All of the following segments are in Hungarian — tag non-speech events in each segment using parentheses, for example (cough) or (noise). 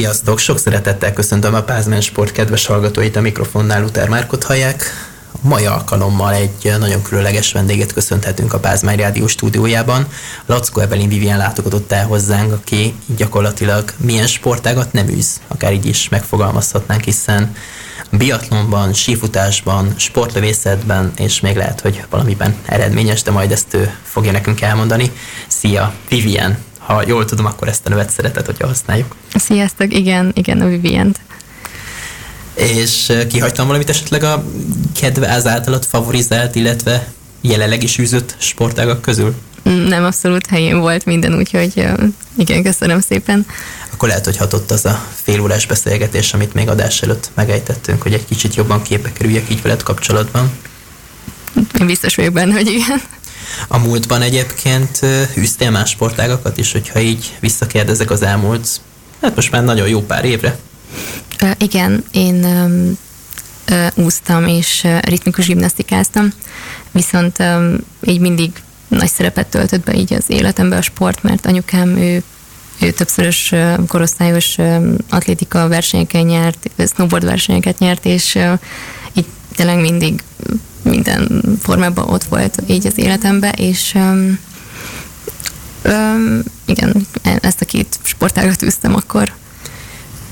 Sziasztok! Sok szeretettel köszöntöm a Pázmen Sport kedves hallgatóit, a mikrofonnál Luther Márkot hallják. Mai alkalommal egy nagyon különleges vendéget köszönhetünk a Pázmány Rádió stúdiójában. Lackó Evelyn Vivian látogatott el hozzánk, aki gyakorlatilag milyen sportágat nem űz, akár így is megfogalmazhatnánk, hiszen biatlonban, sífutásban, sportlövészetben, és még lehet, hogy valamiben eredményes, de majd ezt ő fogja nekünk elmondani. Szia, Vivian! Ha jól tudom, akkor ezt a nevet szeretet, hogyha használjuk. Sziasztok, igen, igen, a Vivient. És kihagytam valamit esetleg a kedve általad favorizált, illetve jelenleg is űzött sportágak közül? Nem, abszolút helyén volt minden, úgyhogy igen, köszönöm szépen. Akkor lehet, hogy hatott az a félórás beszélgetés, amit még adás előtt megejtettünk, hogy egy kicsit jobban képbe kerüljek így veled kapcsolatban. Én biztos vagyok benne, hogy igen. A múltban egyébként űztél más sportágakat is, hogyha így visszakérdezek az elmúlt, hát most már nagyon jó pár évre. Igen, én úsztam és ritmikus gimnasztikáztam, viszont um, így mindig nagy szerepet töltött be így az életembe a sport, mert anyukám ő ő többszörös korosztályos atlétika versenyeken nyert, snowboard versenyeket nyert, és így tényleg mindig minden formában ott volt így az életemben, és um, um, igen, ezt a két sportágat üztem akkor.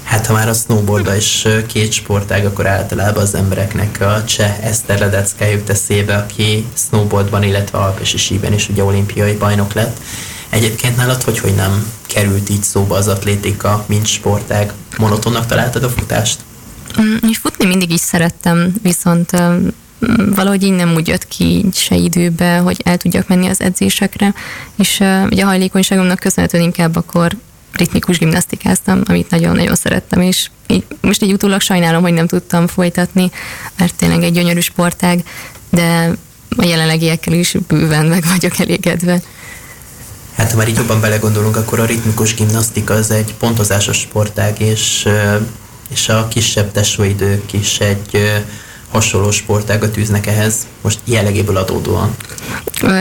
Hát ha már a snowboardba is két sportág, akkor általában az embereknek a cseh Eszter Ledecka jut eszébe, aki snowboardban, illetve alpesi síben is ugye olimpiai bajnok lett. Egyébként nálad hogy, hogy nem került így szóba az atlétika, mint sportág? Monotonnak találtad a futást? Mm, futni mindig is szerettem, viszont valahogy így nem úgy jött ki se időbe, hogy el tudjak menni az edzésekre, és ugye a hajlékonyságomnak köszönhetően inkább akkor ritmikus gimnasztikáztam, amit nagyon-nagyon szerettem, és így, most így utólag sajnálom, hogy nem tudtam folytatni, mert tényleg egy gyönyörű sportág, de a jelenlegiekkel is bőven meg vagyok elégedve. Hát ha már így jobban belegondolunk, akkor a ritmikus gimnasztika az egy pontozásos sportág, és, és a kisebb tesóidők is egy hasonló sportágat űznek ehhez, most jellegéből adódóan.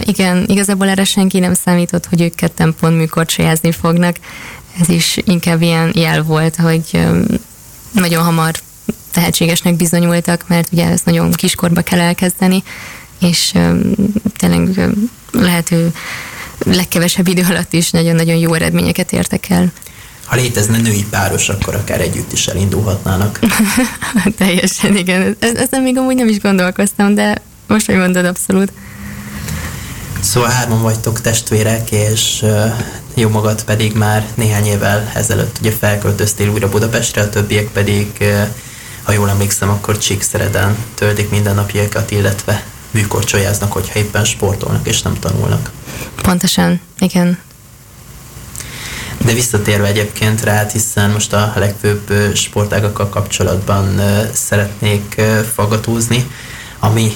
Igen, igazából erre senki nem számított, hogy ők ketten pont műkorcsolyázni fognak. Ez is inkább ilyen jel volt, hogy nagyon hamar tehetségesnek bizonyultak, mert ugye ezt nagyon kiskorba kell elkezdeni, és tényleg lehető legkevesebb idő alatt is nagyon-nagyon jó eredményeket értek el ha létezne női páros, akkor akár együtt is elindulhatnának. (laughs) Teljesen, igen. Ezen még amúgy nem is gondolkoztam, de most, hogy mondod, abszolút. Szóval hárman vagytok testvérek, és jó magad pedig már néhány évvel ezelőtt ugye felköltöztél újra Budapestre, a többiek pedig, ha jól emlékszem, akkor Csíkszereden töltik mindennapjaikat, illetve műkorcsolyáznak, hogyha éppen sportolnak és nem tanulnak. Pontosan, igen. De visszatérve egyébként rá, hiszen most a legfőbb sportágakkal kapcsolatban szeretnék fagatózni, ami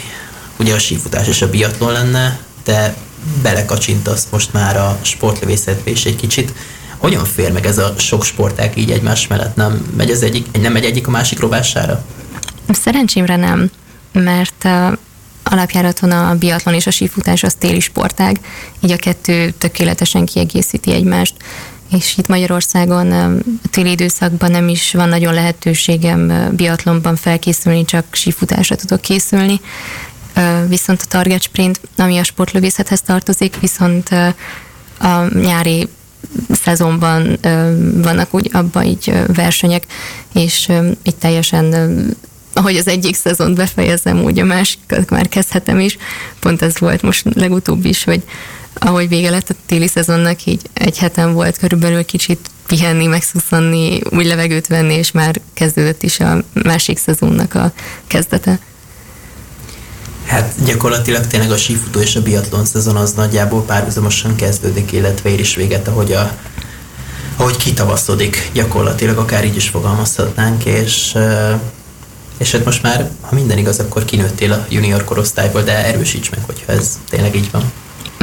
ugye a sífutás és a biatlon lenne, de belekacsintasz most már a sportlövészetbe is egy kicsit. Hogyan fér meg ez a sok sportág így egymás mellett? Nem megy, az egyik, nem megy egyik a másik rovására? Szerencsémre nem, mert alapjáraton a biatlon és a sífutás az téli sportág, így a kettő tökéletesen kiegészíti egymást és itt Magyarországon téli időszakban nem is van nagyon lehetőségem biatlonban felkészülni, csak sífutásra tudok készülni. Viszont a target sprint, ami a sportlövészethez tartozik, viszont a nyári szezonban vannak úgy abban így versenyek, és itt teljesen ahogy az egyik szezont befejezem, úgy a másikat már kezdhetem is. Pont ez volt most legutóbb is, hogy ahogy vége lett a téli szezonnak, így egy heten volt körülbelül kicsit pihenni, megszuszanni, új levegőt venni, és már kezdődött is a másik szezonnak a kezdete. Hát gyakorlatilag tényleg a sífutó és a biatlon szezon az nagyjából párhuzamosan kezdődik, illetve ér is véget, ahogy, a, ahogy kitavaszodik, gyakorlatilag akár így is fogalmazhatnánk, és, és hát most már, ha minden igaz, akkor kinőttél a junior korosztályból, de erősíts meg, hogyha ez tényleg így van.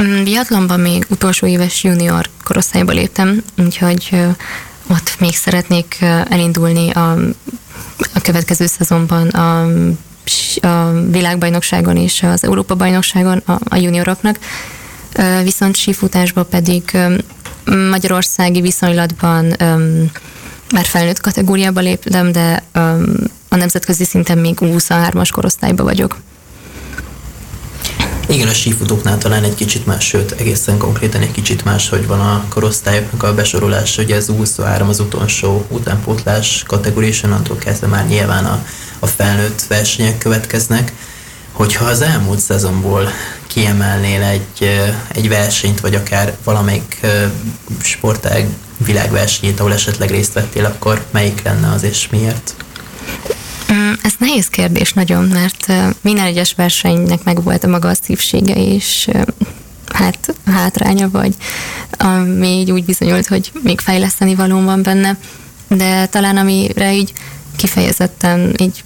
Mm, biatlonban még utolsó éves junior korosztályba léptem, úgyhogy ott még szeretnék elindulni a, a következő szezonban a, a világbajnokságon és az Európa-bajnokságon a, a junioroknak. Viszont sífutásban pedig magyarországi viszonylatban már felnőtt kategóriába léptem, de a nemzetközi szinten még 23-as korosztályban vagyok. Igen, a sífutóknál talán egy kicsit más, sőt, egészen konkrétan egy kicsit más, hogy van a korosztályoknak a besorolás, ugye ez 23 az utolsó utánpótlás kategória, és onnantól kezdve már nyilván a, a felnőtt versenyek következnek. Hogyha az elmúlt szezonból kiemelnél egy, egy versenyt, vagy akár valamelyik sportág világversenyét, ahol esetleg részt vettél, akkor melyik lenne az és miért? Mm, ez nehéz kérdés nagyon, mert minden egyes versenynek meg volt a maga a szívsége, és hát hátránya, vagy ami így úgy bizonyult, hogy még fejleszteni való van benne, de talán amire így kifejezetten így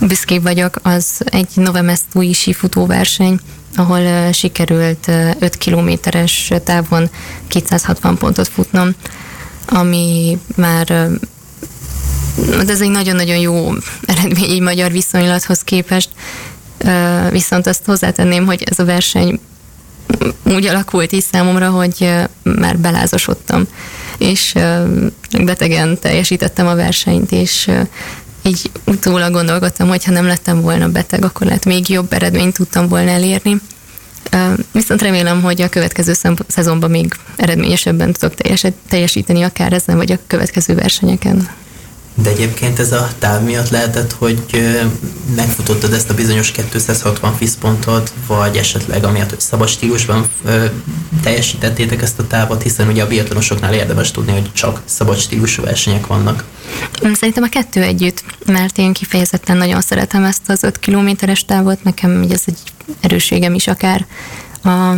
büszkébb vagyok, az egy novemesztúi sífutó verseny, ahol sikerült 5 kilométeres távon 260 pontot futnom, ami már ez egy nagyon-nagyon jó eredmény egy magyar viszonylathoz képest, viszont azt hozzátenném, hogy ez a verseny úgy alakult is számomra, hogy már belázasodtam, és betegen teljesítettem a versenyt, és így utólag gondolkodtam, hogy ha nem lettem volna beteg, akkor lehet még jobb eredményt tudtam volna elérni. Viszont remélem, hogy a következő szezonban még eredményesebben tudok teljesíteni, akár ezen, vagy a következő versenyeken. De egyébként ez a táv miatt lehetett, hogy megfutottad ezt a bizonyos 260 fiszpontot, vagy esetleg amiatt, hogy szabad stílusban teljesítettétek ezt a távot, hiszen ugye a biatlonosoknál érdemes tudni, hogy csak szabad stílusú versenyek vannak. Szerintem a kettő együtt, mert én kifejezetten nagyon szeretem ezt az 5 kilométeres távot, nekem ez egy erősségem is akár. A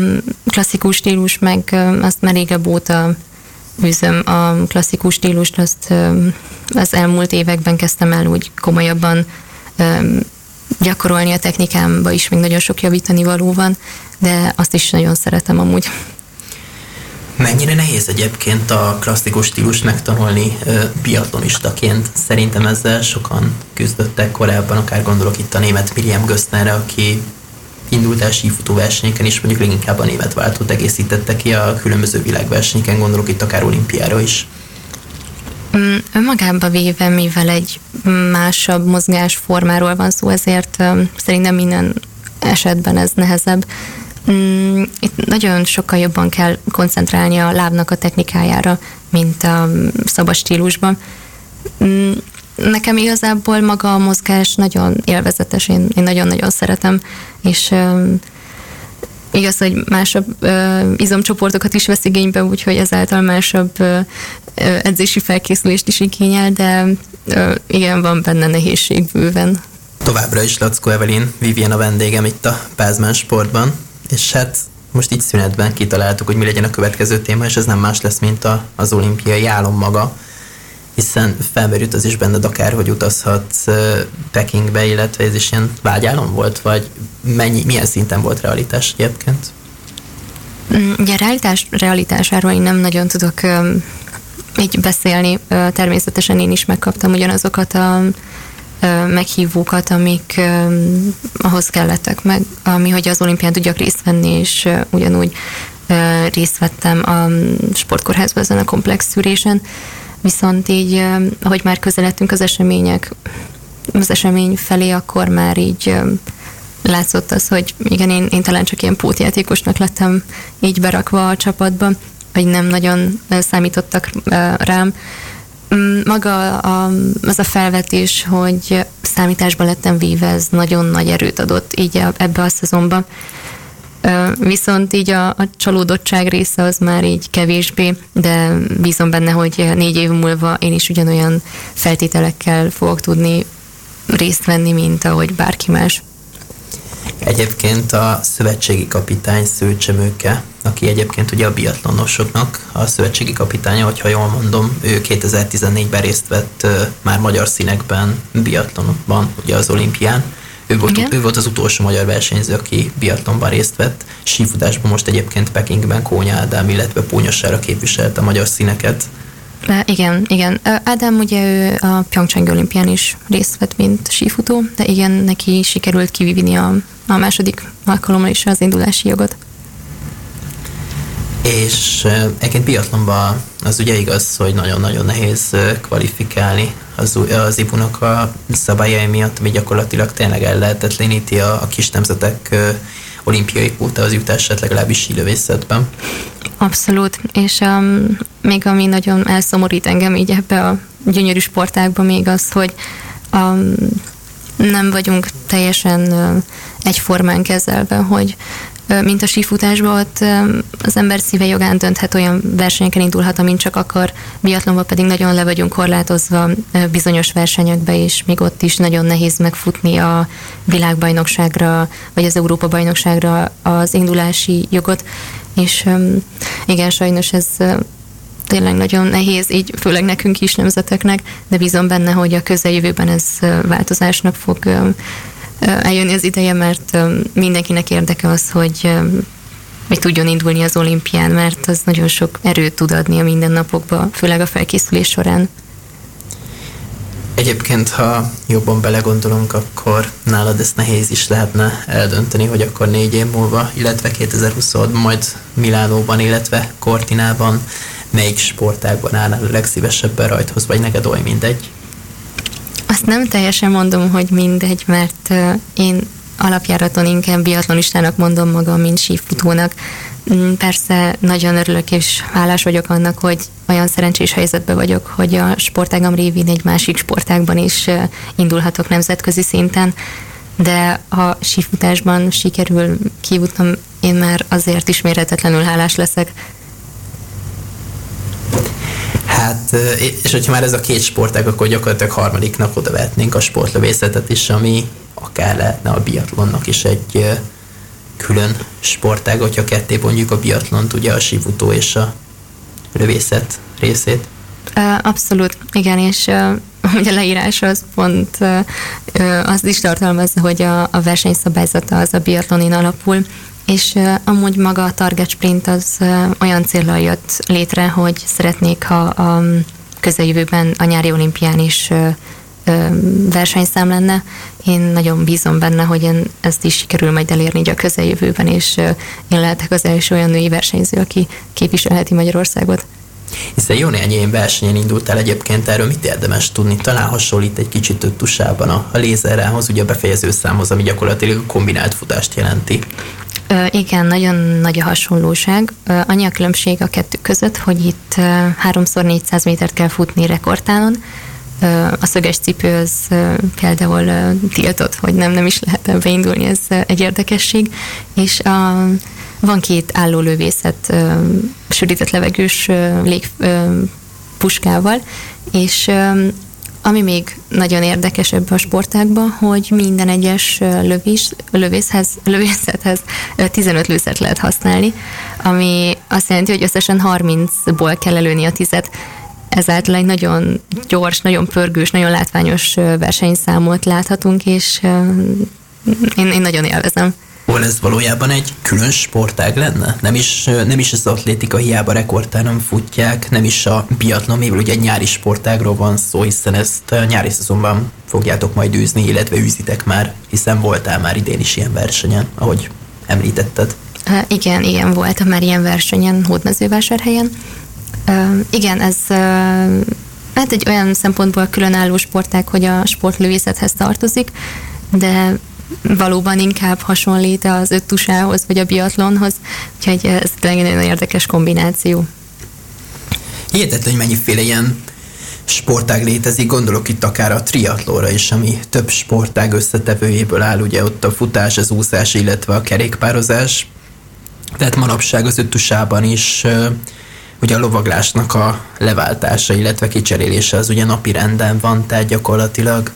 klasszikus stílus meg azt már régebb óta üzöm a klasszikus stílust, azt az elmúlt években kezdtem el úgy komolyabban gyakorolni a technikámba is, még nagyon sok javítani való van, de azt is nagyon szeretem amúgy. Mennyire nehéz egyébként a klasszikus stílust megtanulni biatlonistaként? Szerintem ezzel sokan küzdöttek korábban, akár gondolok itt a német Miriam Gösznerre, aki indult el sífutó versenyeken is, mondjuk leginkább a német váltót egészítette ki a különböző világversenyeken, gondolok itt akár olimpiára is. Mm, önmagába véve, mivel egy másabb mozgásformáról van szó, ezért szerintem minden esetben ez nehezebb. Mm, itt nagyon sokkal jobban kell koncentrálni a lábnak a technikájára, mint a szabad stílusban. Nekem igazából maga a mozgás nagyon élvezetes, én, én nagyon-nagyon szeretem, és um, igaz, hogy másabb uh, izomcsoportokat is vesz igénybe, úgyhogy ezáltal másabb uh, edzési felkészülést is igényel, de uh, igen, van benne nehézség bőven. Továbbra is Lackó Evelin, Vivien a vendégem itt a Pázmán Sportban, és hát most így szünetben kitaláltuk, hogy mi legyen a következő téma, és ez nem más lesz, mint a, az olimpiai álom maga hiszen felmerült az is benned akár, hogy utazhatsz Pekingbe, illetve ez is ilyen vágyálom volt, vagy mennyi, milyen szinten volt realitás egyébként? Mm, ugye realitás, realitásáról én nem nagyon tudok így beszélni. Természetesen én is megkaptam ugyanazokat a meghívókat, amik ahhoz kellettek meg, ami, hogy az olimpián tudjak részt venni, és ugyanúgy részt vettem a sportkórházban ezen a komplex szűrésen. Viszont így, ahogy már közeledtünk az események, az esemény felé, akkor már így látszott az, hogy igen, én, én talán csak ilyen pótjátékosnak lettem így berakva a csapatba, vagy nem nagyon számítottak rám. Mm, maga a, az a felvetés, hogy számításba lettem véve, ez nagyon nagy erőt adott így ebbe a szezonba. Viszont így a, a csalódottság része az már így kevésbé, de bízom benne, hogy négy év múlva én is ugyanolyan feltételekkel fogok tudni részt venni, mint ahogy bárki más. Egyébként a szövetségi kapitány Szőcsemőke, aki egyébként ugye a biatlonosoknak a szövetségi kapitánya, hogyha jól mondom, ő 2014-ben részt vett már magyar színekben biatlonban, ugye az olimpián, ő volt, ő volt az utolsó magyar versenyző, aki biatlonban részt vett. Sífutásban most egyébként Pekingben Kónya Ádám, illetve Pónyassára képviselte a magyar színeket. Igen, igen. Ádám ugye ő a Pyeongchang olimpián is részt vett, mint sífutó, de igen, neki sikerült kivívni a, a második alkalommal is az indulási jogot. És egyébként biatlonban az ugye igaz, hogy nagyon-nagyon nehéz kvalifikálni az, az IBU-nak a szabályai miatt, ami gyakorlatilag tényleg el lehetetleníti a, a kis nemzetek olimpiai az jutását legalábbis sílövészetben. Abszolút, és um, még ami nagyon elszomorít engem így ebbe a gyönyörű sportákba még az, hogy um, nem vagyunk teljesen uh, egyformán kezelve, hogy mint a sífutásban, ott az ember szíve jogán dönthet, olyan versenyeken indulhat, amint csak akar, biatlonban pedig nagyon le vagyunk korlátozva bizonyos versenyekbe, és még ott is nagyon nehéz megfutni a világbajnokságra, vagy az Európa bajnokságra az indulási jogot, és igen, sajnos ez tényleg nagyon nehéz, így főleg nekünk is nemzeteknek, de bízom benne, hogy a közeljövőben ez változásnak fog eljönni az ideje, mert mindenkinek érdeke az, hogy hogy tudjon indulni az olimpián, mert az nagyon sok erőt tud adni a mindennapokba, főleg a felkészülés során. Egyébként, ha jobban belegondolunk, akkor nálad ezt nehéz is lehetne eldönteni, hogy akkor négy év múlva, illetve 2026 majd Milánóban, illetve Cortinában melyik sportágban állnál a legszívesebben rajthoz, vagy neked oly mindegy? Azt nem teljesen mondom, hogy mindegy, mert én alapjáraton inkább biatlonistának mondom magam, mint sífutónak. Mm, persze nagyon örülök és hálás vagyok annak, hogy olyan szerencsés helyzetben vagyok, hogy a sportágam révén egy másik sportágban is indulhatok nemzetközi szinten, de ha sífutásban sikerül kijutnom, én már azért is méretetlenül hálás leszek, Hát, és hogyha már ez a két sportág, akkor gyakorlatilag harmadiknak oda vehetnénk a sportlövészetet is, ami akár lehetne a biatlonnak is egy külön sportág, hogyha ketté mondjuk a biatlont, ugye a sivutó és a lövészet részét. Abszolút, igen, és (laughs) ugye a leírás az pont azt is tartalmazza, hogy a, a versenyszabályzata az a biatlonin alapul, és uh, amúgy maga a Target Sprint az uh, olyan célra jött létre, hogy szeretnék, ha a közeljövőben a nyári olimpián is uh, versenyszám lenne. Én nagyon bízom benne, hogy én ezt is sikerül majd elérni a közeljövőben, és én lehetek az első olyan női versenyző, aki képviselheti Magyarországot. Hiszen jó néhány ilyen versenyen indultál egyébként, erről mit érdemes tudni? Talán hasonlít egy kicsit tusában a, a lézerrához, ugye a befejező számhoz, ami gyakorlatilag a kombinált futást jelenti. Igen, nagyon nagy a hasonlóság. Annyi a különbség a kettő között, hogy itt 3x400 métert kell futni rekordtálon, a szöges cipő az például tiltott, hogy nem, nem is lehet ebbe indulni, ez egy érdekesség, és a, van két álló lövészet sűrített levegős légpuskával, és ami még nagyon érdekes ebben a sportágban, hogy minden egyes lövés, lövészhez, lövészethez 15 lőszert lehet használni, ami azt jelenti, hogy összesen 30-ból kell előni a tizet. Ezáltal egy nagyon gyors, nagyon pörgős, nagyon látványos versenyszámot láthatunk, és én, én nagyon élvezem hol ez valójában egy külön sportág lenne? Nem is, nem is az atlétika hiába rekordtáron futják, nem is a biatlon, mivel ugye egy nyári sportágról van szó, hiszen ezt nyári szezonban fogjátok majd űzni, illetve űzitek már, hiszen voltál már idén is ilyen versenyen, ahogy említetted. Uh, igen, igen, voltam már ilyen versenyen, Hódmezővásárhelyen. Uh, igen, ez hát egy olyan szempontból különálló sportág, hogy a sportlövészethez tartozik, de valóban inkább hasonlít az öttusához, vagy a biatlonhoz, úgyhogy ez tényleg egy nagyon érdekes kombináció. Hihetetlen, hogy mennyiféle ilyen sportág létezik, gondolok itt akár a triatlóra is, ami több sportág összetevőjéből áll, ugye ott a futás, az úszás, illetve a kerékpározás. Tehát manapság az öttusában is ugye a lovaglásnak a leváltása, illetve kicserélése az ugye napi renden van, tehát gyakorlatilag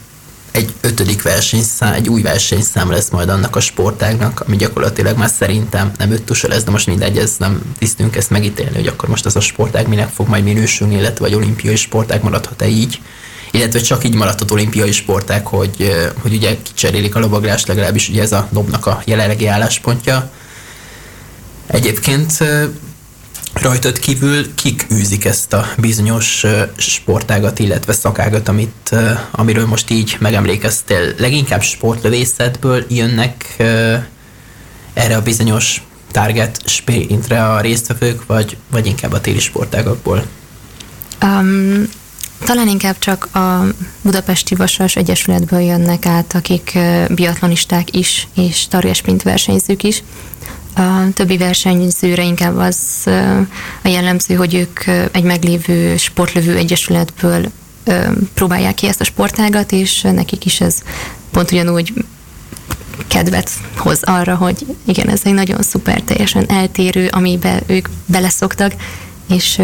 egy ötödik versenyszám, egy új versenyszám lesz majd annak a sportágnak, ami gyakorlatilag már szerintem nem öttusa lesz, de most mindegy, ez nem tisztünk ezt megítélni, hogy akkor most az a sportág minek fog majd minősülni, illetve vagy olimpiai sportág maradhat-e így, illetve csak így maradhat olimpiai sportág, hogy, hogy ugye kicserélik a lovaglást, legalábbis ugye ez a dobnak a jelenlegi álláspontja. Egyébként rajtad kívül kik űzik ezt a bizonyos sportágat, illetve szakágat, amit, amiről most így megemlékeztél? Leginkább sportlövészetből jönnek erre a bizonyos target sprintre a résztvevők, vagy, vagy inkább a téli sportágakból? Um, talán inkább csak a Budapesti Vasas Egyesületből jönnek át, akik biatlonisták is, és tarjasprint versenyzők is. A többi versenyzőre inkább az a jellemző, hogy ők egy meglévő sportlövő egyesületből próbálják ki ezt a sportágat, és nekik is ez pont ugyanúgy kedvet hoz arra, hogy igen, ez egy nagyon szuper, teljesen eltérő, amiben ők beleszoktak, és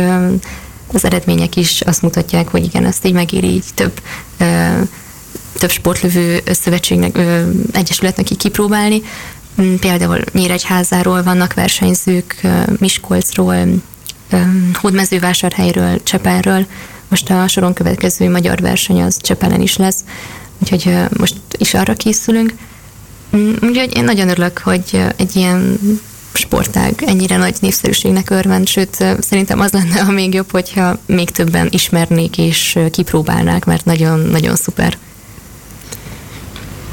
az eredmények is azt mutatják, hogy igen, ezt így megéri így több több sportlövő szövetségnek, egyesületnek így kipróbálni. Mm, például Nyíregyházáról vannak versenyzők, Miskolcról, Hódmezővásárhelyről, Csepelről. Most a soron következő magyar verseny az Csepelen is lesz, úgyhogy most is arra készülünk. Mm, úgyhogy én nagyon örülök, hogy egy ilyen sportág ennyire nagy népszerűségnek örvend, sőt szerintem az lenne a még jobb, hogyha még többen ismernék és kipróbálnák, mert nagyon-nagyon szuper.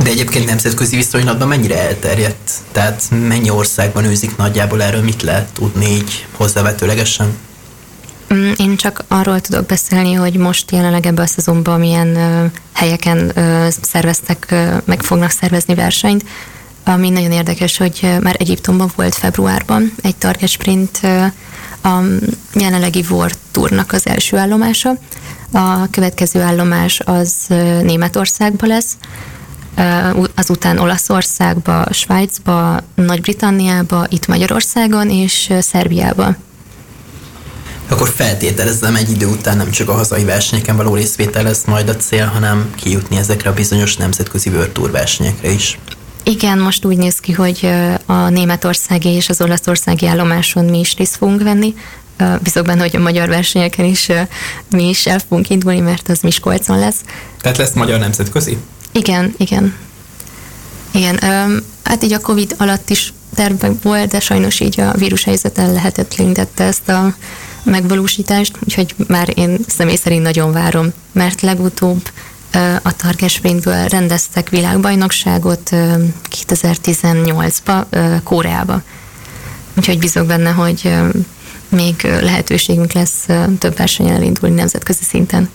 De egyébként nemzetközi viszonylatban mennyire elterjedt? Tehát mennyi országban őzik nagyjából erről, mit lehet tudni így hozzávetőlegesen? Mm, én csak arról tudok beszélni, hogy most jelenleg ebben a szezonban milyen helyeken szerveztek, meg fognak szervezni versenyt. Ami nagyon érdekes, hogy már Egyiptomban volt februárban egy target sprint a jelenlegi World Tournak az első állomása. A következő állomás az Németországba lesz, azután Olaszországba, Svájcba, Nagy-Britanniába, itt Magyarországon és Szerbiába. Akkor feltételezem egy idő után nem csak a hazai versenyeken való részvétel lesz majd a cél, hanem kijutni ezekre a bizonyos nemzetközi World Tour versenyekre is. Igen, most úgy néz ki, hogy a németországi és az olaszországi állomáson mi is részt fogunk venni. Bizok benne, hogy a magyar versenyeken is mi is el fogunk indulni, mert az Miskolcon lesz. Tehát lesz magyar nemzetközi? Igen, igen. Igen, hát így a Covid alatt is tervek volt, de sajnos így a vírus el lehetetlenítette ezt a megvalósítást, úgyhogy már én személy szerint nagyon várom, mert legutóbb a Targesvényből rendeztek világbajnokságot 2018-ba Koreába. Úgyhogy bízok benne, hogy még lehetőségünk lesz több versenyen elindulni nemzetközi szinten.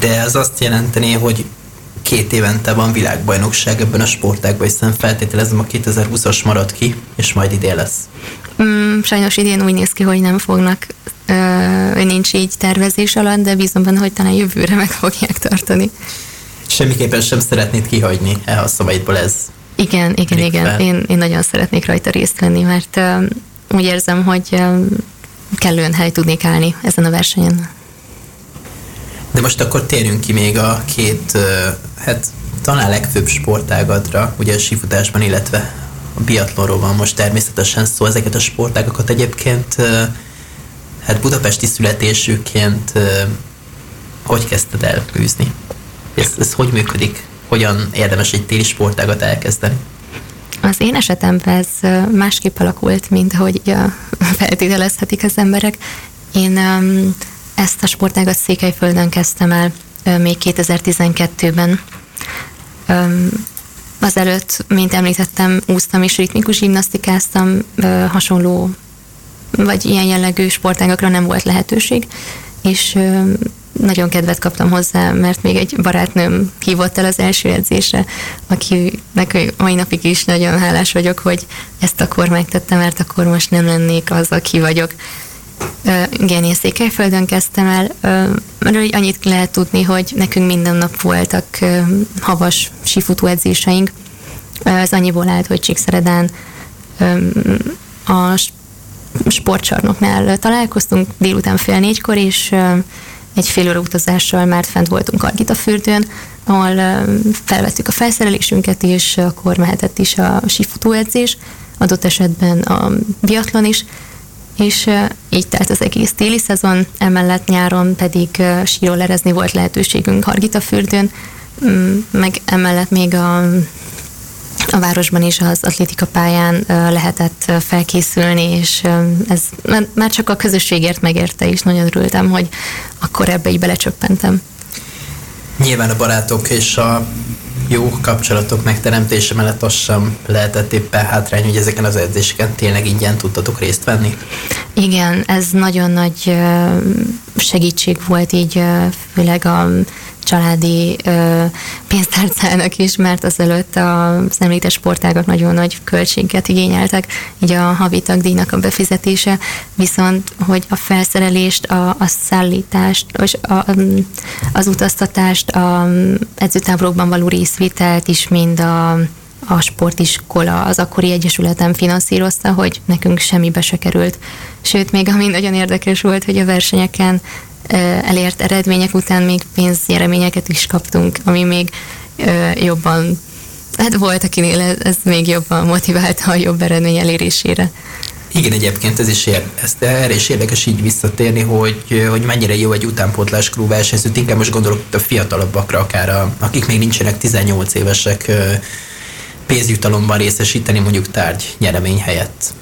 De ez azt jelenteni, hogy két évente van világbajnokság ebben a sportágban, hiszen feltételezem a 2020-as marad ki, és majd idén lesz. Mm, sajnos idén úgy néz ki, hogy nem fognak, ö, nincs így tervezés alatt, de bízom benne, hogy talán jövőre meg fogják tartani. Semmiképpen sem szeretnéd kihagyni e a szavaidból ez. Igen, igen, igen. Én, én nagyon szeretnék rajta részt venni, mert ö, úgy érzem, hogy ö, kellően hely tudnék állni ezen a versenyen. De most akkor térjünk ki még a két, hát talán legfőbb sportágadra, ugye a sífutásban, illetve a biatlonról van most természetesen szó. Ezeket a sportágokat egyébként hát budapesti születésűként hogy kezdted el űzni? Ez, ez hogy működik? Hogyan érdemes egy téli sportágat elkezdeni? Az én esetemben ez másképp alakult, mint ahogy (laughs) feltételezhetik az emberek. Én ezt a sportágat Székelyföldön kezdtem el még 2012-ben. Azelőtt, mint említettem, úsztam és ritmikus gimnasztikáztam, hasonló vagy ilyen jellegű sportágakra nem volt lehetőség, és nagyon kedvet kaptam hozzá, mert még egy barátnőm hívott el az első edzésre, akinek mai napig is nagyon hálás vagyok, hogy ezt akkor megtette, mert akkor most nem lennék az, aki vagyok. Igen, én Székelyföldön kezdtem el. Erről annyit lehet tudni, hogy nekünk minden nap voltak havas sifutó edzéseink. Ez annyiból állt, hogy Csíkszeredán a sportcsarnoknál találkoztunk délután fél négykor, és egy fél óra utazással már fent voltunk Argita fürdőn, ahol felvettük a felszerelésünket, és akkor mehetett is a sifutó edzés, adott esetben a biatlon is, és így telt az egész téli szezon, emellett nyáron pedig sírollerezni volt lehetőségünk Hargita fürdőn, mm, meg emellett még a, a városban is az atlétika pályán lehetett felkészülni, és ez már csak a közösségért megérte, és nagyon örültem, hogy akkor ebbe így belecsöppentem. Nyilván a barátok és a jó kapcsolatok megteremtése mellett az sem lehetett éppen hátrány, hogy ezeken az edzéseken tényleg ingyen tudtatok részt venni? Igen, ez nagyon nagy segítség volt így, főleg a családi pénztárcának is, mert azelőtt az említett sportágak nagyon nagy költséget igényeltek, így a havi tagdíjnak a befizetése, viszont hogy a felszerelést, a, a szállítást, és a, az utaztatást, a edzőtáborokban való részvételt is mind a a sportiskola az akkori egyesületem finanszírozta, hogy nekünk semmibe se került. Sőt, még ami nagyon érdekes volt, hogy a versenyeken elért eredmények után még pénznyereményeket is kaptunk, ami még jobban, hát volt, akinél ez még jobban motiválta a jobb eredmény elérésére. Igen, egyébként ez is ér, ezt, erre is érdekes így visszatérni, hogy, hogy mennyire jó egy utánpótlás klub versenyzőt. Inkább most gondolok a fiatalabbakra, akár a, akik még nincsenek 18 évesek pénzjutalomban részesíteni mondjuk tárgy nyeremény helyett.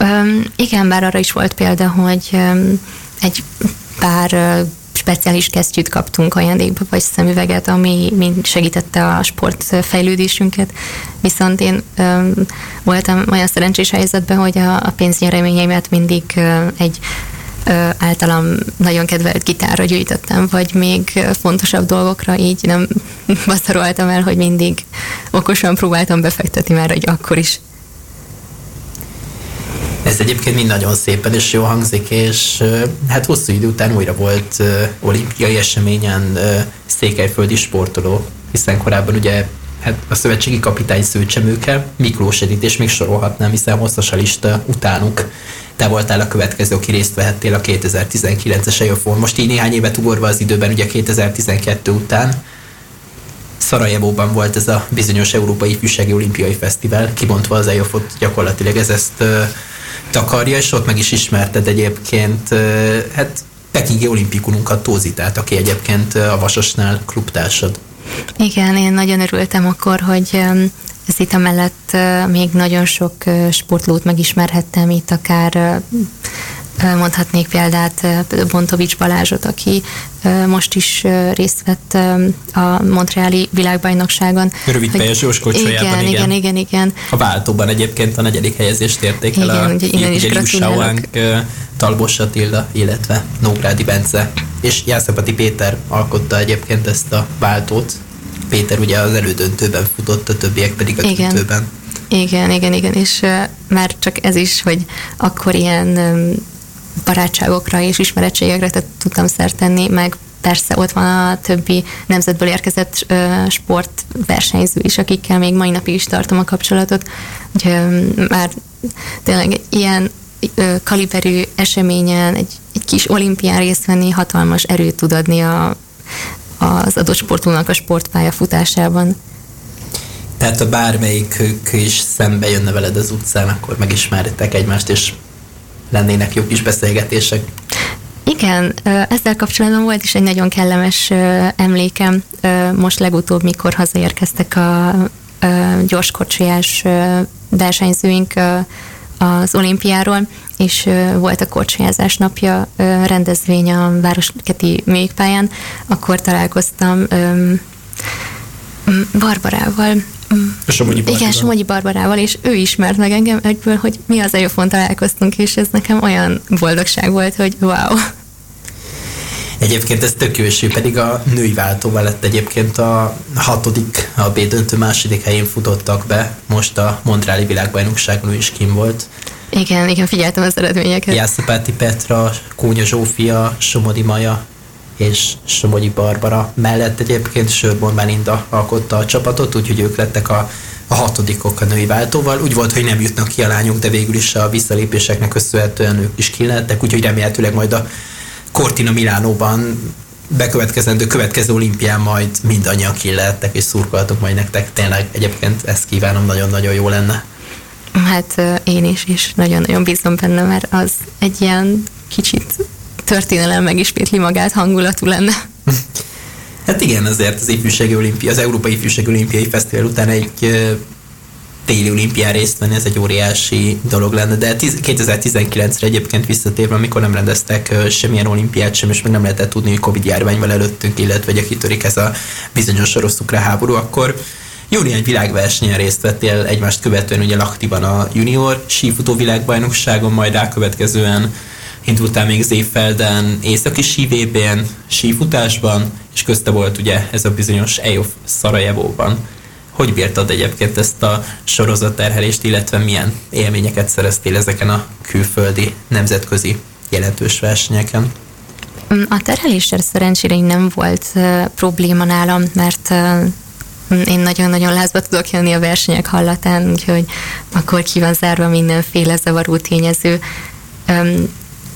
Um, igen, bár arra is volt példa, hogy um, egy pár speciális kesztyűt kaptunk ajándékba, vagy szemüveget, ami mind segítette a sportfejlődésünket. Viszont én um, voltam olyan szerencsés helyzetben, hogy a, a pénznyereményeimet mindig uh, egy uh, általam nagyon kedvelt gitárra gyűjtöttem, vagy még fontosabb dolgokra, így nem (laughs) baszaroltam el, hogy mindig okosan próbáltam befektetni már, hogy akkor is ez egyébként mind nagyon szépen és jó hangzik, és hát hosszú idő után újra volt olimpiai eseményen székelyföldi sportoló, hiszen korábban ugye hát a szövetségi kapitány Szőcsemőke, Miklós Edith, és még sorolhatnám, hiszen hosszas a lista utánuk. Te voltál a következő, aki részt vehettél a 2019-es EOFON. Most így néhány évet ugorva az időben, ugye 2012 után, Szarajevóban volt ez a bizonyos Európai Ifjúsági Olimpiai Fesztivál, kibontva az EOFot gyakorlatilag ez ezt takarja, és ott meg is ismerted egyébként, hát Pekingi olimpikununkat Tózitát, aki egyébként a Vasasnál klubtársad. Igen, én nagyon örültem akkor, hogy ez itt amellett még nagyon sok sportlót megismerhettem, itt akár Mondhatnék példát Bontovics Balázsot, aki most is részt vett a Montreali világbajnokságon. Rövid pályás igen, igen, igen, igen, igen. A váltóban egyébként a negyedik helyezést érték el igen, a ugye, innen is gratulálok. Talbos Attila, illetve Nógrádi Bence. És Jászapati Péter alkotta egyébként ezt a váltót. Péter ugye az elődöntőben futott, a többiek pedig a igen. döntőben. Igen, igen, igen, és uh, már csak ez is, hogy akkor ilyen um, barátságokra és ismerettségekre tudtam szert tenni, meg persze ott van a többi nemzetből érkezett uh, sportversenyző is, akikkel még mai napig is tartom a kapcsolatot. Úgyhogy um, már tényleg ilyen uh, kaliberű eseményen, egy, egy kis olimpián részt venni hatalmas erőt tud adni a, az adott sportolónak a sportpálya futásában. Tehát a bármelyikük is szembe jönne veled az utcán, akkor megismeritek egymást, és lennének jó kis beszélgetések. Igen, ezzel kapcsolatban volt is egy nagyon kellemes emlékem. Most legutóbb, mikor hazaérkeztek a gyorskocsijás versenyzőink az olimpiáról, és volt a kocsijázás napja rendezvény a Városketi Műpályán, akkor találkoztam Barbarával, Somogyi Igen, Somogyi Barbarával, és ő ismert meg engem egyből, hogy mi az a találkoztunk, és ez nekem olyan boldogság volt, hogy wow. Egyébként ez tök jó, és ő pedig a női váltóval lett egyébként a hatodik, a B döntő második helyén futottak be, most a Montreali világbajnokságon is kim volt. Igen, igen, figyeltem az eredményeket. Jászapáti Petra, Kónya Zsófia, Somodi Maja, és Somogyi Barbara mellett egyébként Sörbon Melinda alkotta a csapatot, úgyhogy ők lettek a, a hatodikok a női váltóval. Úgy volt, hogy nem jutnak ki a lányok, de végül is a visszalépéseknek köszönhetően ők is kilettek, úgyhogy remélhetőleg majd a Cortina Milánóban bekövetkezendő következő olimpián majd mindannyian lehettek, és szurkolhatok majd nektek. Tényleg egyébként ezt kívánom, nagyon-nagyon jó lenne. Hát én is, és nagyon-nagyon bízom benne, mert az egy ilyen kicsit történelem megismétli magát hangulatú lenne. (laughs) Hát igen, azért az ifjúsági olimpia, az Európai Ifjúsági Olimpiai Fesztivál után egy téli olimpián részt venni, ez egy óriási dolog lenne, de 2019-re egyébként visszatérve, amikor nem rendeztek semmilyen olimpiát sem, és még nem lehetett tudni, hogy Covid járványval előttünk, illetve hogy kitörik ez a bizonyos orosz háború, akkor jó néhány világversenyen részt vettél egymást követően, ugye Laktiban a junior sífutó világbajnokságon, majd rákövetkezően indultál még Zéfelden, északi sívében, sífutásban, és közte volt ugye ez a bizonyos EOF Szarajevóban. Hogy bírtad egyébként ezt a sorozatterhelést, illetve milyen élményeket szereztél ezeken a külföldi, nemzetközi jelentős versenyeken? Mm, a terheléssel szerencsére nem volt probléma nálam, mert uh, én nagyon-nagyon lázba tudok jönni a versenyek hallatán, úgyhogy akkor ki van zárva mindenféle zavaró tényező.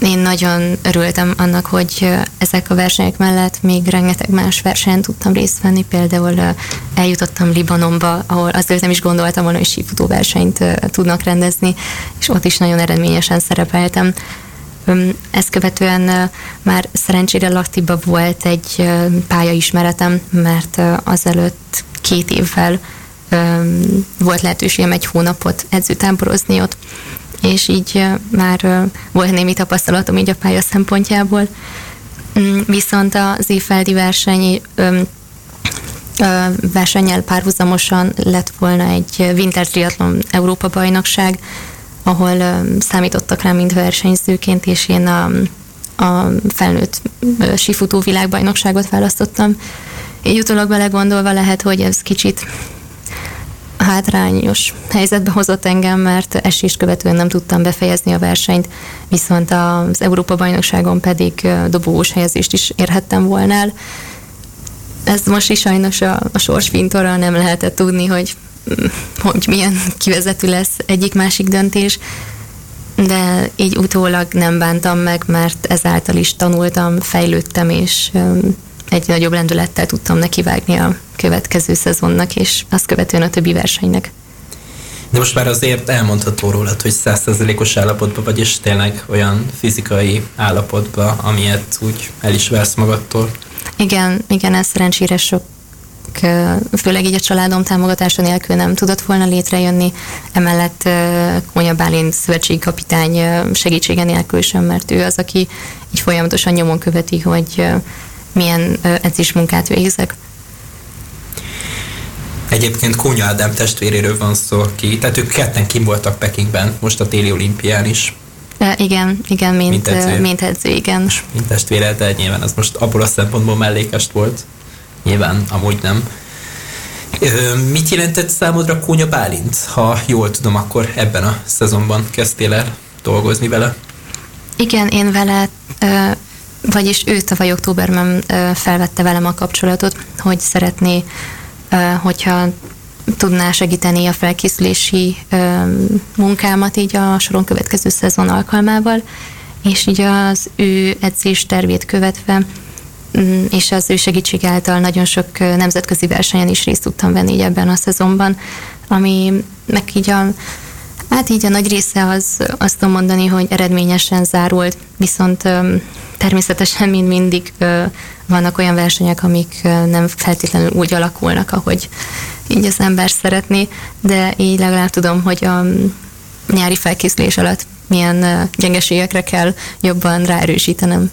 Én nagyon örültem annak, hogy ezek a versenyek mellett még rengeteg más versenyen tudtam részt venni, például eljutottam Libanonba, ahol azért nem is gondoltam volna, hogy sífutó versenyt tudnak rendezni, és ott is nagyon eredményesen szerepeltem. Ezt követően már szerencsére Laktiba volt egy pályaismeretem, mert azelőtt két évvel volt lehetőségem egy hónapot edzőtáborozni ott, és így már volt némi tapasztalatom így a pálya szempontjából. Mm, viszont az évfeldi verseny versenyel párhuzamosan lett volna egy Winter Triathlon Európa bajnokság, ahol számítottak rá mind versenyzőként, és én a, a felnőtt sifutó világbajnokságot választottam. Így utólag belegondolva lehet, hogy ez kicsit hátrányos helyzetbe hozott engem, mert esést követően nem tudtam befejezni a versenyt, viszont az Európa-bajnokságon pedig dobogós helyezést is érhettem volna el. Ez most is sajnos a, a sorsfintorral nem lehetett tudni, hogy, hogy milyen kivezető lesz egyik-másik döntés, de így utólag nem bántam meg, mert ezáltal is tanultam, fejlődtem, és egy nagyobb lendülettel tudtam nekivágni a következő szezonnak, és azt követően a többi versenynek. De most már azért elmondható rólad, hogy százszerzelékos állapotban vagy, és tényleg olyan fizikai állapotban, amilyet úgy el is versz magadtól. Igen, igen, ez szerencsére sok főleg így a családom támogatása nélkül nem tudott volna létrejönni, emellett Kónya Bálint szövetségkapitány segítsége nélkül sem, mert ő az, aki így folyamatosan nyomon követi, hogy milyen edzésmunkát végzek. Egyébként Kónya Ádám testvéréről van szó, ki, tehát ők ketten kim voltak Pekingben, most a téli olimpián is. E, igen, igen, mint, mint, edző. mint edző, igen. Mint testvére, de nyilván az most abból a szempontból mellékest volt. Nyilván, amúgy nem. Mit jelentett számodra Kónya Bálint? Ha jól tudom, akkor ebben a szezonban kezdtél el dolgozni vele? Igen, én vele vagyis ő tavaly októberben felvette velem a kapcsolatot, hogy szeretné, hogyha tudná segíteni a felkészülési munkámat így a soron következő szezon alkalmával, és így az ő edzés tervét követve mm, és az ő segítség által nagyon sok nemzetközi versenyen is részt tudtam venni így ebben a szezonban, ami meg így a Hát így a nagy része az azt tudom mondani, hogy eredményesen zárult, viszont természetesen mind mindig vannak olyan versenyek, amik nem feltétlenül úgy alakulnak, ahogy így az ember szeretné, de így legalább tudom, hogy a nyári felkészülés alatt milyen gyengeségekre kell jobban ráerősítenem.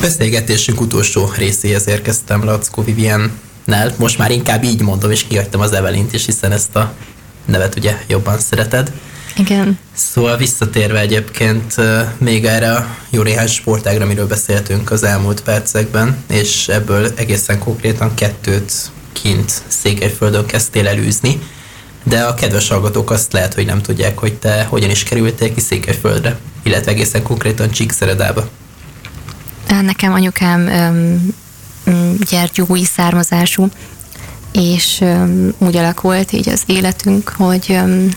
Beszélgetésünk utolsó részéhez érkeztem Lackó Viviennel. Most már inkább így mondom, és kihagytam az Evelint is, hiszen ezt a nevet ugye jobban szereted. Igen. Szóval visszatérve egyébként még erre a jó néhány sportágra, amiről beszéltünk az elmúlt percekben, és ebből egészen konkrétan kettőt kint Székelyföldön kezdtél elűzni, de a kedves hallgatók azt lehet, hogy nem tudják, hogy te hogyan is kerültél ki Székelyföldre, illetve egészen konkrétan Csíkszeredába. Nekem anyukám um, gyergyói származású, és um, úgy alakult így az életünk, hogy um,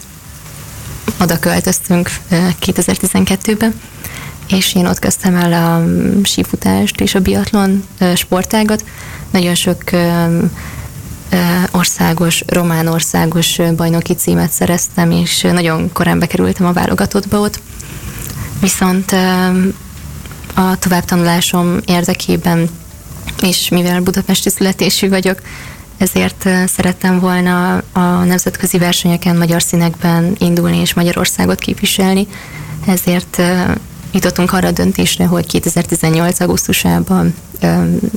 oda költöztünk 2012-ben, és én ott kezdtem el a sífutást és a biatlon sportágat. Nagyon sok országos, román országos bajnoki címet szereztem, és nagyon korán bekerültem a válogatottba ott. Viszont a továbbtanulásom érdekében, és mivel budapesti születésű vagyok, ezért szerettem volna a nemzetközi versenyeken, magyar színekben indulni és Magyarországot képviselni. Ezért jutottunk arra a döntésre, hogy 2018. augusztusában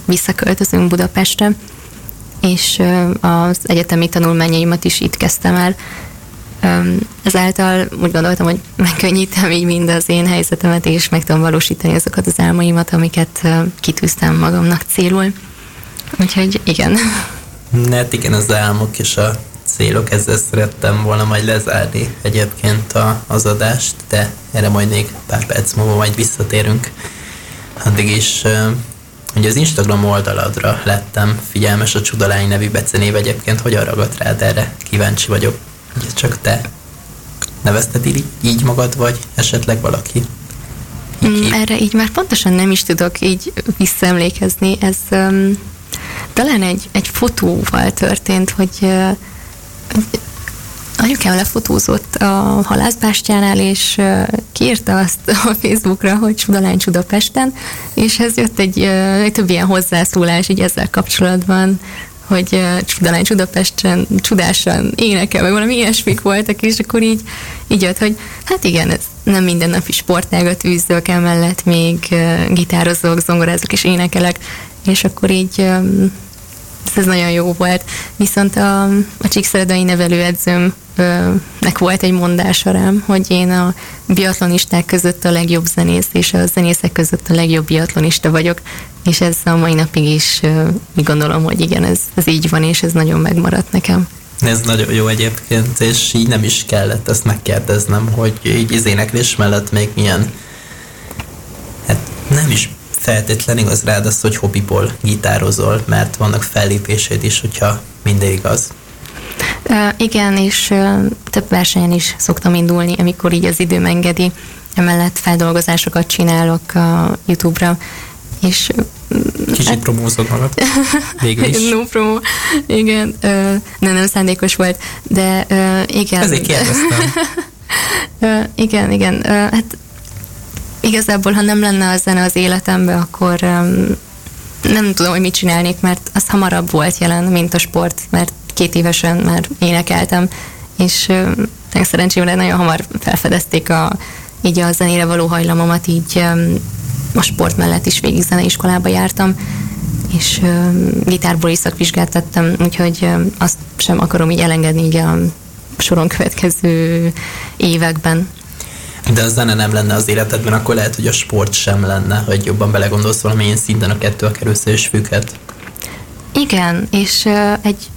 visszaköltözünk Budapestre, és az egyetemi tanulmányaimat is itt kezdtem el. Ezáltal úgy gondoltam, hogy (laughs) megkönnyítem így mind az én helyzetemet, és meg tudom valósítani azokat az álmaimat, amiket kitűztem magamnak célul. Úgyhogy igen. (laughs) Hát igen, az álmok és a célok, ezzel szerettem volna majd lezárni egyébként a, az adást, de erre majd még pár perc múlva majd visszatérünk. Addig is Ugye az Instagram oldaladra lettem figyelmes a Csudalány nevű becenév egyébként, hogyan ragadt rád erre? Kíváncsi vagyok. Ugye csak te nevezted így, így magad, vagy esetleg valaki? Így mm, erre így már pontosan nem is tudok így visszaemlékezni. Ez um, talán egy, egy fotóval történt, hogy uh, anyukám lefotózott a halászbástyánál, és kiírta azt a Facebookra, hogy Csudalány Csudapesten, és ez jött egy, egy több ilyen hozzászólás így ezzel kapcsolatban, hogy Csudalány Csudapesten csudásan énekel, meg valami ilyesmik voltak, és akkor így, így jött, hogy hát igen, ez nem mindennapi sportágat űzök, emellett még gitározok, zongorázok és énekelek, és akkor így ez nagyon jó volt. Viszont a, a Csíkszeredai nevelőedzőm nek volt egy mondása rám, hogy én a biatlonisták között a legjobb zenész, és a zenészek között a legjobb biatlonista vagyok, és ez a mai napig is úgy gondolom, hogy igen, ez, ez így van, és ez nagyon megmaradt nekem. Ez nagyon jó egyébként, és így nem is kellett ezt megkérdeznem, hogy így az éneklés mellett még milyen, hát nem is feltétlen igaz rád az, hogy hobbiból gitározol, mert vannak fellépéseid is, hogyha minden igaz. Uh, igen, és uh, több versenyen is szoktam indulni, amikor így az időm engedi. Emellett feldolgozásokat csinálok a YouTube-ra, és Kicsit hát, promózod magad? Végül is. (laughs) no promo. Igen, uh, nem, szándékos volt, de igen. Ezért kérdeztem. (laughs) igen, igen. Hát igazából, ha nem lenne a zene az életemben, akkor nem tudom, hogy mit csinálnék, mert az hamarabb volt jelen, mint a sport, mert két évesen már énekeltem, és szerencsémre nagyon hamar felfedezték a, így a zenére való hajlamomat, így a sport mellett is végig zeneiskolába jártam, és gitárból is szakvizsgát tettem, úgyhogy azt sem akarom így elengedni így a soron következő években. De a zene nem lenne az életedben, akkor lehet, hogy a sport sem lenne, hogy jobban belegondolsz valamilyen szinten a kettő a kerülsze és függhet. Igen, és egy,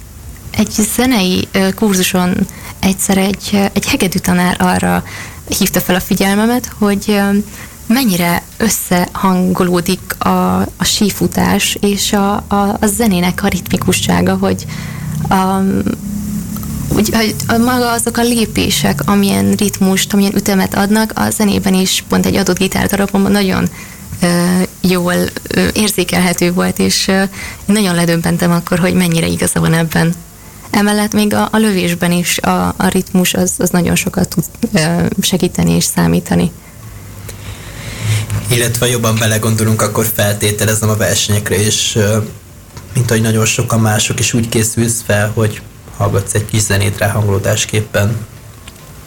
egy zenei kurzuson egyszer egy, egy hegedű tanár arra hívta fel a figyelmemet, hogy mennyire összehangolódik a, a sífutás és a, a, a zenének a ritmikussága, hogy a, úgy, hogy maga azok a lépések, amilyen ritmust, amilyen ütemet adnak, a zenében is pont egy adott gitárdarabomban nagyon jól érzékelhető volt, és nagyon ledöbbentem akkor, hogy mennyire igaza van ebben. Emellett még a, a lövésben is a, a ritmus az, az nagyon sokat tud segíteni és számítani. Illetve jobban belegondolunk, akkor feltételezem a versenyekre, és mint ahogy nagyon sokan mások is úgy készülsz fel, hogy hallgatsz egy kis zenét ráhangolódásképpen?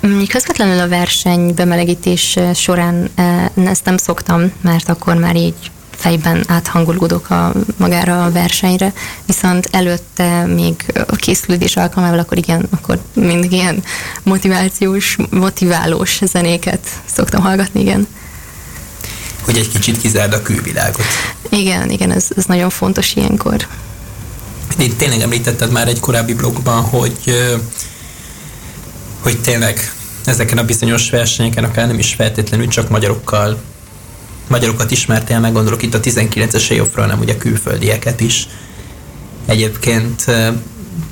Mm, közvetlenül a verseny bemelegítés során ezt nem szoktam, mert akkor már így fejben áthangolódok a, magára a versenyre, viszont előtte még a készülődés alkalmával, akkor igen, akkor mindig ilyen motivációs, motiválós zenéket szoktam hallgatni, igen. Hogy egy kicsit kizárd a külvilágot. Igen, igen, ez, ez nagyon fontos ilyenkor. Itt tényleg említetted már egy korábbi blogban, hogy, hogy tényleg ezeken a bizonyos versenyeken akár nem is feltétlenül csak magyarokkal magyarokat ismertél meg, gondolok itt a 19-es évfról, nem ugye külföldieket is. Egyébként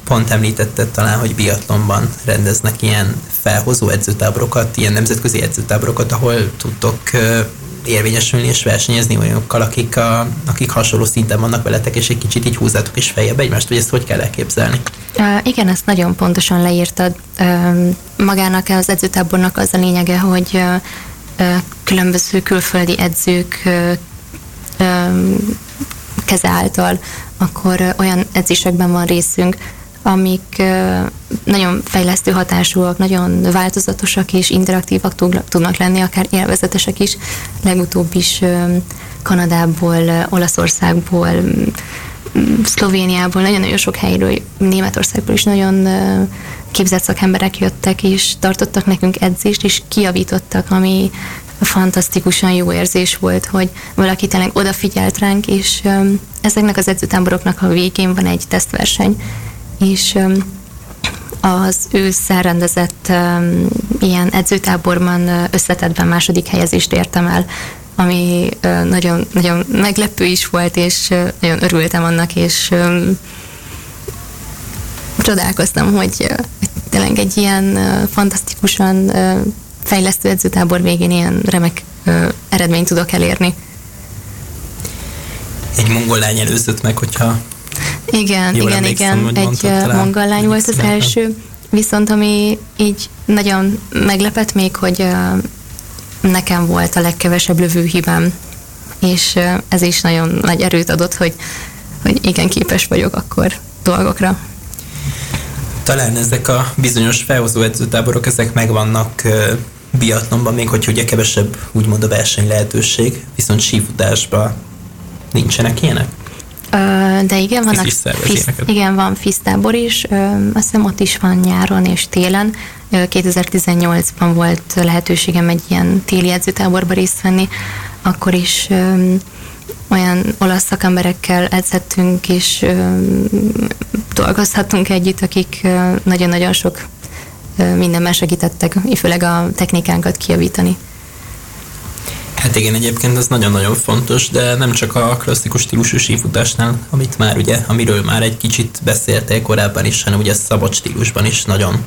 pont említetted talán, hogy biatlonban rendeznek ilyen felhozó edzőtáborokat, ilyen nemzetközi edzőtáborokat, ahol tudtok érvényesülni és versenyezni olyanokkal, akik, a, akik hasonló szinten vannak veletek, és egy kicsit így húzzátok is feljebb egymást, hogy ezt hogy kell elképzelni? Uh, igen, ezt nagyon pontosan leírtad. Uh, magának az edzőtábornak az a lényege, hogy uh, különböző külföldi edzők keze által, akkor olyan edzésekben van részünk, amik nagyon fejlesztő hatásúak, nagyon változatosak és interaktívak tudnak lenni, akár élvezetesek is. Legutóbb is Kanadából, Olaszországból Szlovéniából, nagyon-nagyon sok helyről, Németországból is nagyon képzett szakemberek jöttek, és tartottak nekünk edzést, és kiavítottak, ami fantasztikusan jó érzés volt, hogy valaki tényleg odafigyelt ránk, és ezeknek az edzőtáboroknak a végén van egy tesztverseny, és az ősszel rendezett um, ilyen edzőtáborban összetettben második helyezést értem el, ami nagyon, nagyon meglepő is volt, és nagyon örültem annak, és csodálkoztam, hogy tényleg egy ilyen fantasztikusan fejlesztő edzőtábor végén ilyen remek eredményt tudok elérni. Egy mongol lány előzött meg, hogyha igen, Jól igen, igen. Egy mongol lány volt az első. Viszont ami így nagyon meglepett még, hogy nekem volt a legkevesebb lövőhibám, és ez is nagyon nagy erőt adott, hogy, hogy igen, képes vagyok akkor dolgokra. Talán ezek a bizonyos felhozó edzőtáborok, ezek megvannak biatlonban, még hogy ugye kevesebb úgymond a verseny lehetőség, viszont sífutásban nincsenek ilyenek? De igen, vannak FISZ, igen, van FISZ tábor is, azt hiszem ott is van nyáron és télen. 2018-ban volt lehetőségem egy ilyen téli edzőtáborba részt venni, akkor is olyan olasz szakemberekkel edzettünk, és dolgozhattunk együtt, akik nagyon-nagyon sok mindenben segítettek, főleg a technikánkat kiavítani. Hát igen, egyébként ez nagyon-nagyon fontos, de nem csak a klasszikus stílusú sífutásnál, amit már ugye, amiről már egy kicsit beszéltél korábban is, hanem ugye a szabad stílusban is nagyon.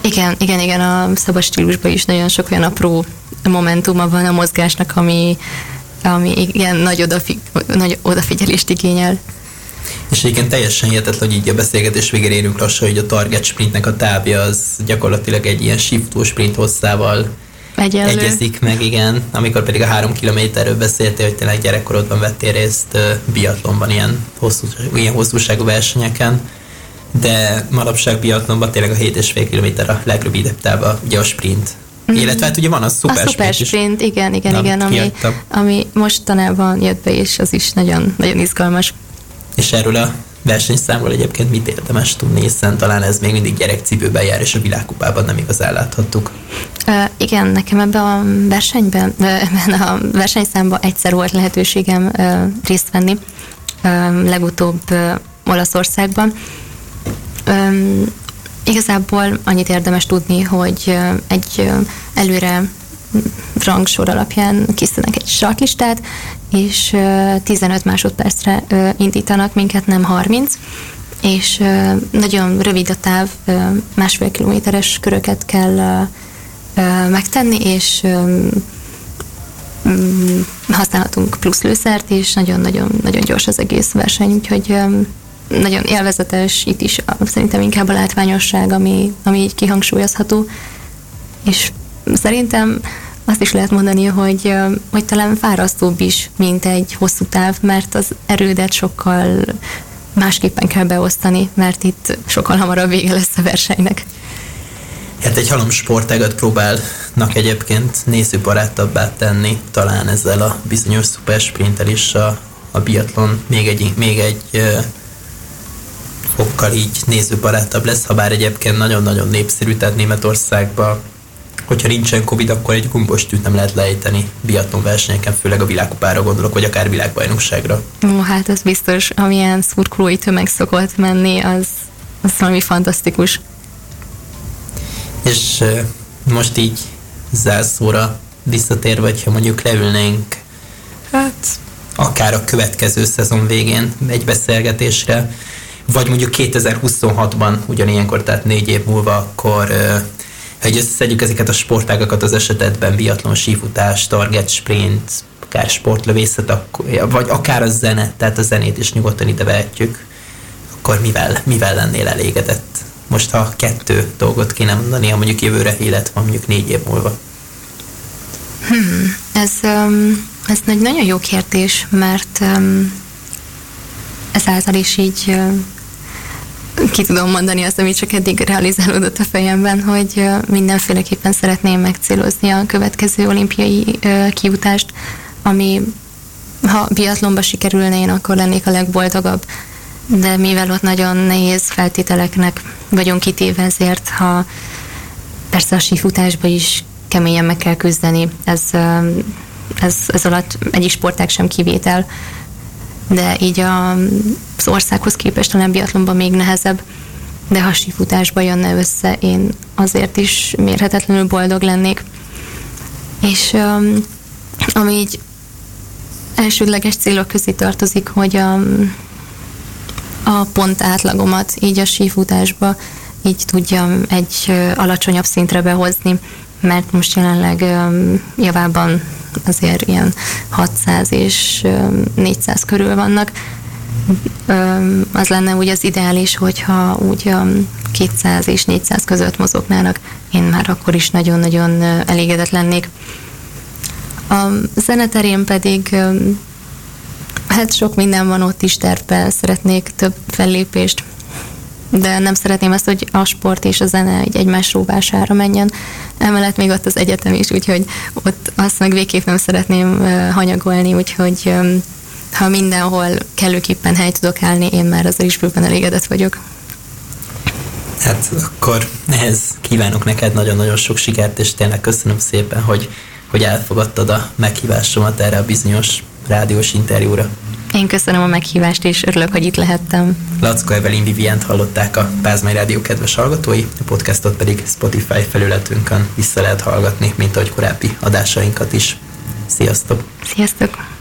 Igen, igen, igen, a szabad stílusban is nagyon sok olyan apró momentuma van a mozgásnak, ami, ami igen, nagy, odafi, nagy odafigyelést igényel. És egyébként teljesen hihetetlen, hogy így a beszélgetés végén érünk lassan, hogy a target sprintnek a távja az gyakorlatilag egy ilyen shiftó sprint hosszával Egyenlő. egyezik meg, igen. Amikor pedig a három kilométerről beszéltél, hogy tényleg gyerekkorodban vettél részt biatlonban, ilyen, hosszú, ilyen hosszúságú versenyeken, de manapság biatlonban tényleg a 7,5 kilométer a legrövidebb táva, ugye a sprint. Mm. Illetve hát ugye van a szuper A szuper sprint, is. igen, igen, Na, igen, ami, ami mostanában jött be, és az is nagyon, nagyon izgalmas. És erről a versenyszámról egyébként mit érdemes tudni, hiszen talán ez még mindig gyerekcipőben jár, és a világkupában nem igazán láthattuk. Uh, igen, nekem ebben a versenyben, ebben a versenyszámban egyszer volt lehetőségem uh, részt venni, uh, legutóbb uh, Olaszországban. Um, igazából annyit érdemes tudni, hogy uh, egy uh, előre rangsor alapján készítenek egy startlistát, és 15 másodpercre indítanak minket, nem 30, és nagyon rövid a táv, másfél kilométeres köröket kell megtenni, és mm, használhatunk plusz lőszert, és nagyon-nagyon nagyon gyors az egész verseny, úgyhogy nagyon élvezetes, itt is szerintem inkább a látványosság, ami, ami így kihangsúlyozható, és szerintem azt is lehet mondani, hogy, hogy talán fárasztóbb is, mint egy hosszú táv, mert az erődet sokkal másképpen kell beosztani, mert itt sokkal hamarabb vége lesz a versenynek. Hát egy halom sportágat próbálnak egyébként nézőbarátabbá tenni, talán ezzel a bizonyos szupersprintel is a, a biatlon még egy, még egy fokkal így nézőbarátabb lesz, ha bár egyébként nagyon-nagyon népszerű, tehát Németországban hogyha nincsen Covid, akkor egy gumbostűt nem lehet lejteni biatlon versenyeken, főleg a világkupára gondolok, vagy akár világbajnokságra. Ó, hát ez biztos, amilyen szurkolói tömeg szokott menni, az, az valami fantasztikus. És most így zárszóra visszatér, vagy ha mondjuk leülnénk, hát akár a következő szezon végén egy beszélgetésre, vagy mondjuk 2026-ban, ugyanilyenkor, tehát négy év múlva, akkor hogy összeszedjük ezeket a sportágakat az esetedben, biatlon, sífutás, target sprint, akár sportlövészet, vagy akár a zene, tehát a zenét is nyugodtan ide vehetjük, akkor mivel, mivel lennél elégedett? Most ha kettő dolgot kéne mondani, ha mondjuk jövőre van, mondjuk négy év múlva. Hmm, ez, um, ez egy nagyon jó kérdés, mert um, ezáltal is így um, ki tudom mondani azt, ami csak eddig realizálódott a fejemben, hogy mindenféleképpen szeretném megcélozni a következő olimpiai kiutást, ami ha biatlonba sikerülne, én akkor lennék a legboldogabb. De mivel ott nagyon nehéz feltételeknek vagyunk kitéve, ezért ha persze a sífutásba is keményen meg kell küzdeni. Ez, ez, ez alatt egy sportág sem kivétel, de így a, az országhoz képest talán biatlonban még nehezebb, de ha sífutásba jönne össze, én azért is mérhetetlenül boldog lennék. És ami így elsődleges célok közé tartozik, hogy a, a pont átlagomat így a sífutásba így tudjam egy alacsonyabb szintre behozni, mert most jelenleg javában azért ilyen 600 és 400 körül vannak. Az lenne úgy az ideális, hogyha úgy 200 és 400 között mozognának, én már akkor is nagyon-nagyon elégedett lennék. A zeneterén pedig hát sok minden van ott is tervben, szeretnék több fellépést, de nem szeretném azt, hogy a sport és a zene egy egymás róvására menjen. Emellett még ott az egyetem is, úgyhogy ott azt meg végképp nem szeretném hanyagolni, úgyhogy ha mindenhol kellőképpen hely tudok állni, én már az is bőven elégedett vagyok. Hát akkor ehhez kívánok neked nagyon-nagyon sok sikert, és tényleg köszönöm szépen, hogy, hogy elfogadtad a meghívásomat erre a bizonyos rádiós interjúra. Én köszönöm a meghívást, és örülök, hogy itt lehettem. Lackó Evelyn Vivient hallották a Pázmány Rádió kedves hallgatói, a podcastot pedig Spotify felületünkön vissza lehet hallgatni, mint ahogy korábbi adásainkat is. Sziasztok! Sziasztok!